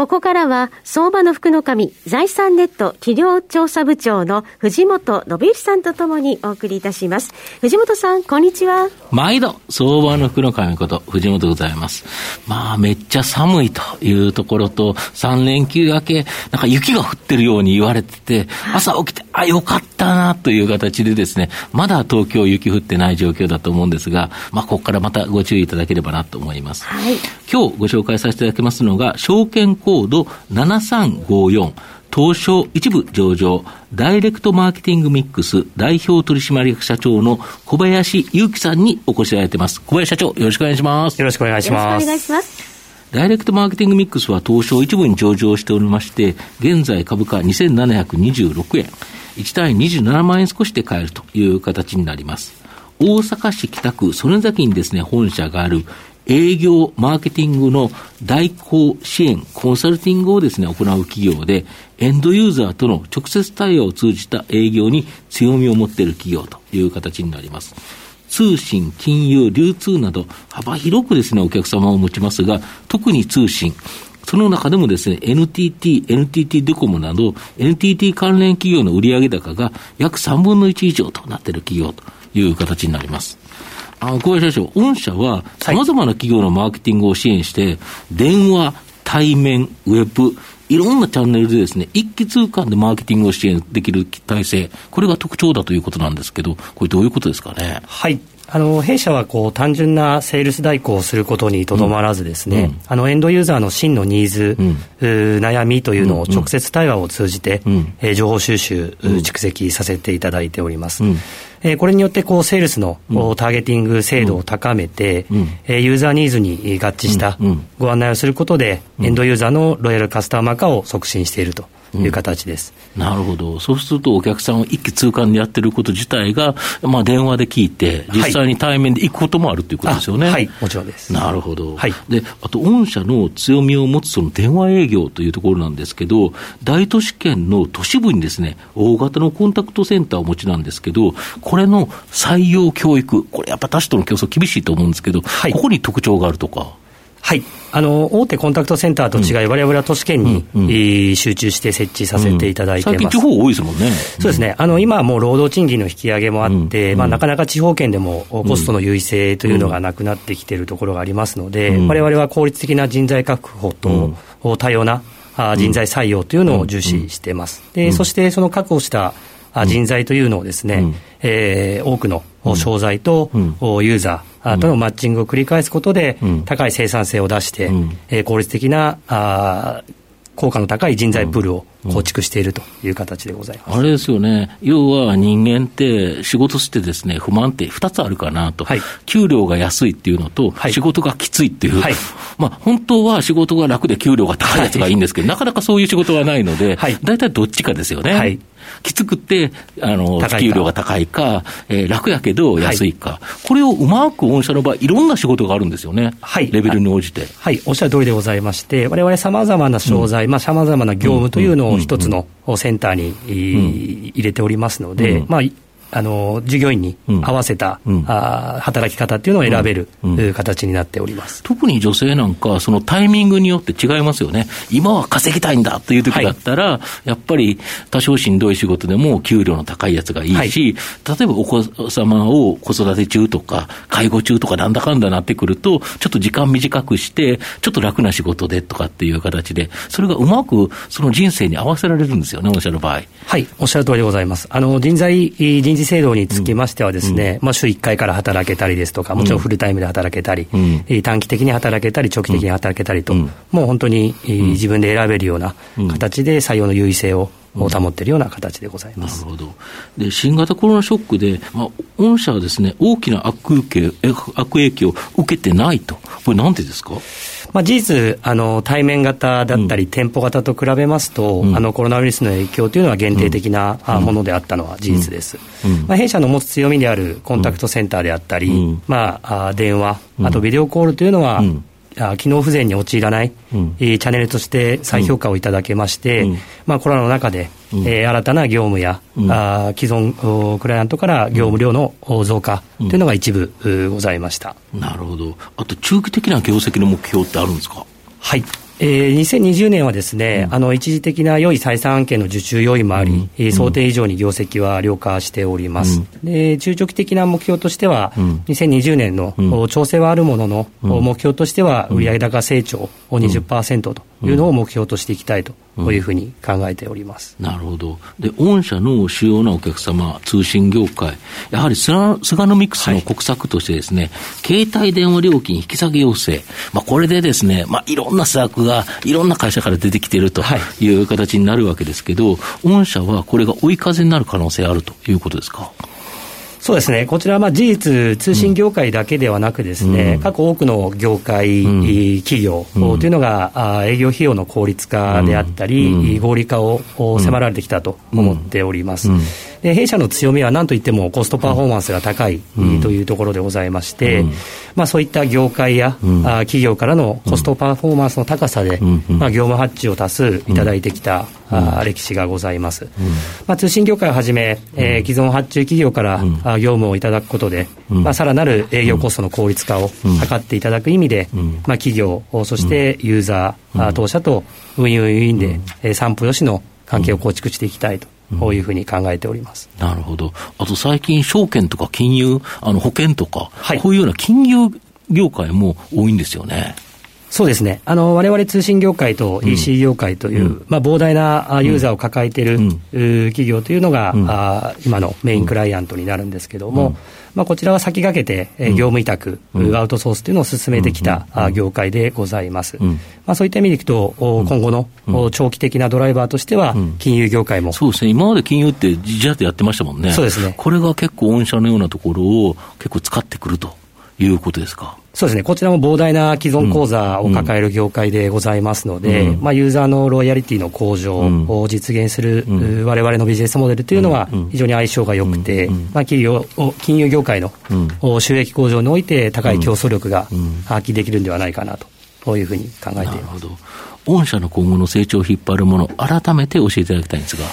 ここからは、相場の福の神、財産ネット企業調査部長の藤本信之さんとともにお送りいたします。藤本さん、こんにちは。毎度、相場の福の神こと、藤本でございます。まあ、めっちゃ寒いというところと、3連休明け、なんか雪が降ってるように言われてて、朝起きて、あ、よかったなという形でですね、まだ東京雪降ってない状況だと思うんですが、まあ、ここからまたご注意いただければなと思います。はい、今日ご紹介させていただきますのが、証券コード7354、東証一部上場、ダイレクトマーケティングミックス代表取締役社長の小林祐樹さんにお越しいただいてます。小林社長、よろしくお願いします。よろしくお願いします。よろしくお願いします。ダイレクトマーケティングミックスは東証一部に上場しておりまして、現在株価2726円、1単位27万円少しで買えるという形になります。大阪市北区曽根崎にですね、本社がある営業、マーケティングの代行支援、コンサルティングをですね、行う企業で、エンドユーザーとの直接対話を通じた営業に強みを持っている企業という形になります。通信、金融、流通など幅広くですね、お客様を持ちますが、特に通信、その中でもですね、NTT、NTT ドコモなど、NTT 関連企業の売上高が約3分の1以上となっている企業という形になります。あ小林社長、御社はさまざまな企業のマーケティングを支援して、電話、対面、ウェブ、いろんなチャンネルでですね、一気通貫でマーケティングを支援できる体制、これが特徴だということなんですけど、これどういうことですかね？はい。あの弊社はこう単純なセールス代行をすることにとどまらずですね、うん、あのエンドユーザーの真のニーズ、うん、悩みというのを直接対話を通じて、うん、えー、情報収集、蓄積させていただいております。えー、これによってこうセールスの、うん、ターゲティング精度を高めて、うん、えー、ユーザーニーズに合致したご案内をすることで、エンドユーザーのロイヤルカスタマー化を促進していると。いう形です、うん、なるほど、そうするとお客さんを一気通貫でやってること自体が、まあ、電話で聞いて、実際に対面で行くこともあるということですよね。はい、もちろんです。なるほど、はい、であと、御社の強みを持つその電話営業というところなんですけど、大都市圏の都市部にですね大型のコンタクトセンターをお持ちなんですけど、これの採用教育、これやっぱ他社との競争厳しいと思うんですけど、はい、ここに特徴があるとか。はい。あの、大手コンタクトセンターと違い、われわれは都市圏に、うんうん、集中して設置させていただいてます。最近地方多いですもんね。そうですね。あの、今はもう労働賃金の引き上げもあって、うん、まあ、なかなか地方圏でもコストの優位性というのがなくなってきているところがありますので、われわれは効率的な人材確保と、多様な人材採用というのを重視しています。で、そしてその確保した人材というのをですね、うん、えー、多くの商材と、ユーザーとのマッチングを繰り返すことで、高い生産性を出して、うん、えー、効率的なあ効果の高い人材プールを構築しているという形でございます、あれですよね、要は人間って仕事してですね不満って2つあるかなと、はい、給料が安いっていうのと、仕事がきついっていう、はい、まあ、本当は仕事が楽で給料が高いやつがいいんですけど、なかなかそういう仕事はないので、大体どっちかですよね。きつくて、あの、給料が高いか、えー、楽やけど安いか、はい、これをうまく御社の場合、いろんな仕事があるんですよね。はい。レベルに応じて。はい、おっしゃる通りでございまして、われわれさまざまな商材、うん、まあ、さまざまな業務というのを一つのセンターに、入れておりますので、うん、まあ、あの従業員に合わせた、うん、あ働き方っていうのを選べる、うん、形になっております。特に女性なんか、そのタイミングによって違いますよね、今は稼ぎたいんだという時だったら、はい、やっぱり多少しんどい仕事でも給料の高いやつがいいし、はい、例えばお子様を子育て中とか、介護中とかなんだかんだなってくると、ちょっと時間短くして、ちょっと楽な仕事でとかっていう形で、それがうまくその人生に合わせられるんですよね、おっしゃる場合。はい、おっしゃる通りでございます。あの人材人事制度につきましてはですね、うん、まあ、週1回から働けたりですとか、もちろんフルタイムで働けたり、うん、短期的に働けたり、長期的に働けたりと、うん、もう本当に、自分で選べるような形で採用の優位性をを保っているような形でございます、なるほどで新型コロナショックで、まあ、御社はですね大きな悪影悪影響を受けてないと、これ、なんでですかまあ、事実あの、対面型だったり、店舗型と比べますと、あのコロナウイルスの影響というのは限定的なものであったのは事実です。まあ、弊社の持つ強みであるコンタクトセンターであったり、まあ、電話、あとビデオコールというのは、機能不全に陥らない、うん、チャンネルとして再評価をいただけまして、うん、まあ、コロナの中で、うん、えー、新たな業務や、うん、あ既存クライアントから業務量の増加というのが一部、ございました。なるほど、あと中期的な業績の目標ってあるんですか？はいえー、2020年はですね、うん、あの一時的な良い採算案件の受注要因もあり、うん、想定以上に業績は良化しております。うん、で中長期的な目標としては、うん、2020年の、調整はあるものの、目標としては売上高成長を20%というのを目標としていきたいとこういうふうに考えております、うん、なるほど、で御社の主要なお客様、通信業界、やはりスガノミクスの国策としてですね、はい、携帯電話料金引き下げ要請、まあ、これでですね、まあ、いろんな施策がいろんな会社から出てきているとい。う形になるわけですけど、はい、御社はこれが追い風になる可能性あるということですか？そうですね、こちらはまあ事実、通信業界だけではなくですね、うん、各多くの業界、うん、企業というのが、うん、営業費用の効率化であったり、合理化を迫られてきたと思っております。で弊社の強みは何といってもコストパフォーマンスが高い、というところでございまして、まあ、そういった業界や、企業からのコストパフォーマンスの高さで、まあ、業務発注を多数いただいてきた、あ歴史がございます、まあ、通信業界をはじめ、えー、既存発注企業から、あ業務をいただくことで、まあ、さらなる営業コストの効率化を図っていただく意味で、まあ、企業そしてユーザー、当社とウィンウィンウィンで、えー、三方よしの関係を構築していきたいとこういうふうに考えております。なるほど。あと最近、証券とか金融、あの保険とか、はい、こういうような金融業界も多いんですよね。そうですね。あの、我々通信業界と EC 業界という、うん、まあ、膨大なユーザーを抱えている、うん、企業というのが、うん、あ今のメインクライアントになるんですけども、まあ、こちらは先駆けて、え業務委託、アウトソースというのを進めてきた、あ業界でございます。まあ、そういった意味でいくと、今後の、長期的なドライバーとしては、金融業界も、そうですね、今まで金融って自社でやってましたもんね。そうですね。これが結構御社のようなところを結構使ってくるということですか？そうですね、こちらも膨大な既存口座を抱える業界でございますので、うん、まあ、ユーザーのロイヤリティの向上を実現する、われわれのビジネスモデルというのは、非常に相性が良くて、まあ、企業金融業界の収益向上において、高い競争力が発揮できるんではないかなと。こういうふうに考えています。御社の今後の成長を引っ張るもの、改めて教えていただきたいんですが。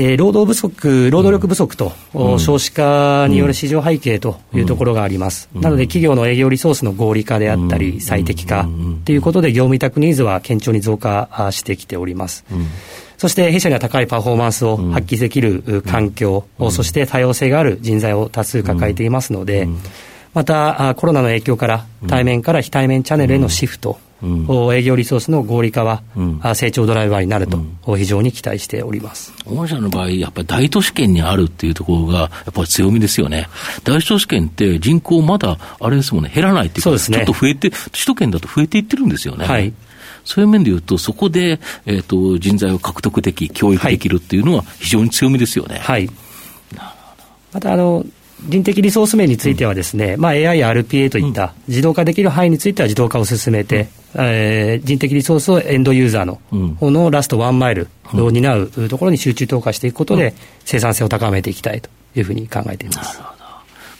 えー、労働不足、労働力不足と、うん、少子化による市場背景というところがあります。うん、なので、企業の営業リソースの合理化であったり、最適化ということで、業務委託ニーズは顕著に増加してきております。そして弊社には高いパフォーマンスを発揮できる環境、そして多様性がある人材を多数抱えていますので、またコロナの影響から対面から非対面チャンネルへのシフト、うん、営業リソースの合理化は、うん、成長ドライバーになると、うん、非常に期待しております。御社の場合、やっぱり大都市圏にあるっていうところが、やっぱり強みですよね。大都市圏って人口まだ、あれですもんね、減らないっていうか、ね、ちょっと増えて、首都圏だと増えていってるんですよね。はい。そういう面でいうと、そこで、えーと、人材を獲得でき、教育できるっていうのは、非常に強みですよね。はい、またあの人的リソース面についてはですね、まあ、AI や RPA といった自動化できる範囲については自動化を進めて、うん、えー、人的リソースをエンドユーザーの方のラストワンマイルを担うところに集中投下していくことで、生産性を高めていきたいというふうに考えています。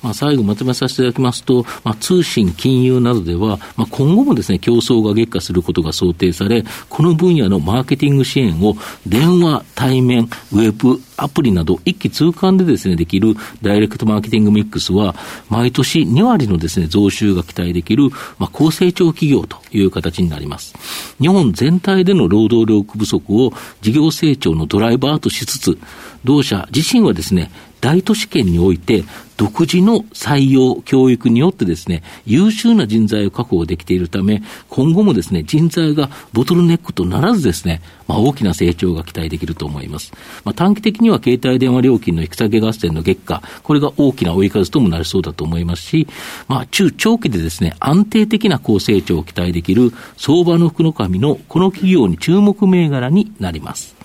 まあ、最後まとめさせていただきますと、まあ、通信、金融などでは、まあ、今後もですね、競争が激化することが想定され、この分野のマーケティング支援を電話、対面、ウェブ、アプリなど一気通貫でですね、できるダイレクトマーケティングミックスは、毎年2割のですね、増収が期待できる、まあ、高成長企業という形になります。日本全体での労働力不足を事業成長のドライバーとしつつ、同社自身はですね、大都市圏において、独自の採用、教育によってですね、優秀な人材を確保できているため、今後もですね、人材がボトルネックとならずですね、まあ、大きな成長が期待できると思います。まあ、短期的には携帯電話料金の引き下げ合戦の月下、これが大きな追い風ともなりそうだと思いますし、まあ、中長期でですね、安定的な高成長を期待できる相場の福の神のこの企業に注目銘柄になります。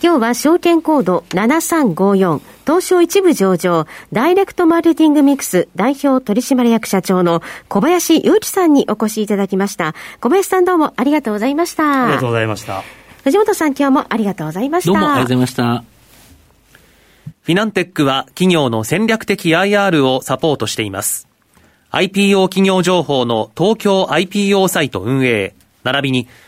今日は証券コード7354東証一部上場、ダイレクトマーケティングミックス代表取締役社長の小林祐一さんにお越しいただきました。小林さんどうもありがとうございました。ありがとうございました。藤本さん今日もありがとうございました。どうもありがとうございました。フィナンテックは企業の戦略的 IR をサポートしています。IPO 企業情報の東京 IPO サイト運営、並びに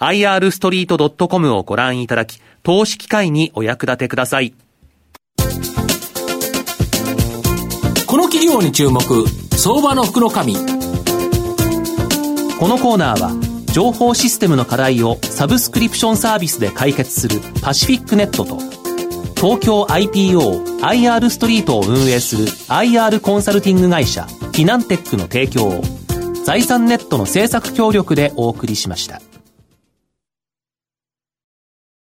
irstreet.com をご覧いただき、投資機会にお役立てください。この企業に注目、相場の福の神。このコーナーは、情報システムの課題をサブスクリプションサービスで解決するパシフィックネットと、東京 IPO IR ストリートを運営する IR コンサルティング会社フィナンテックの提供を財産ネットの政策協力でお送りしました。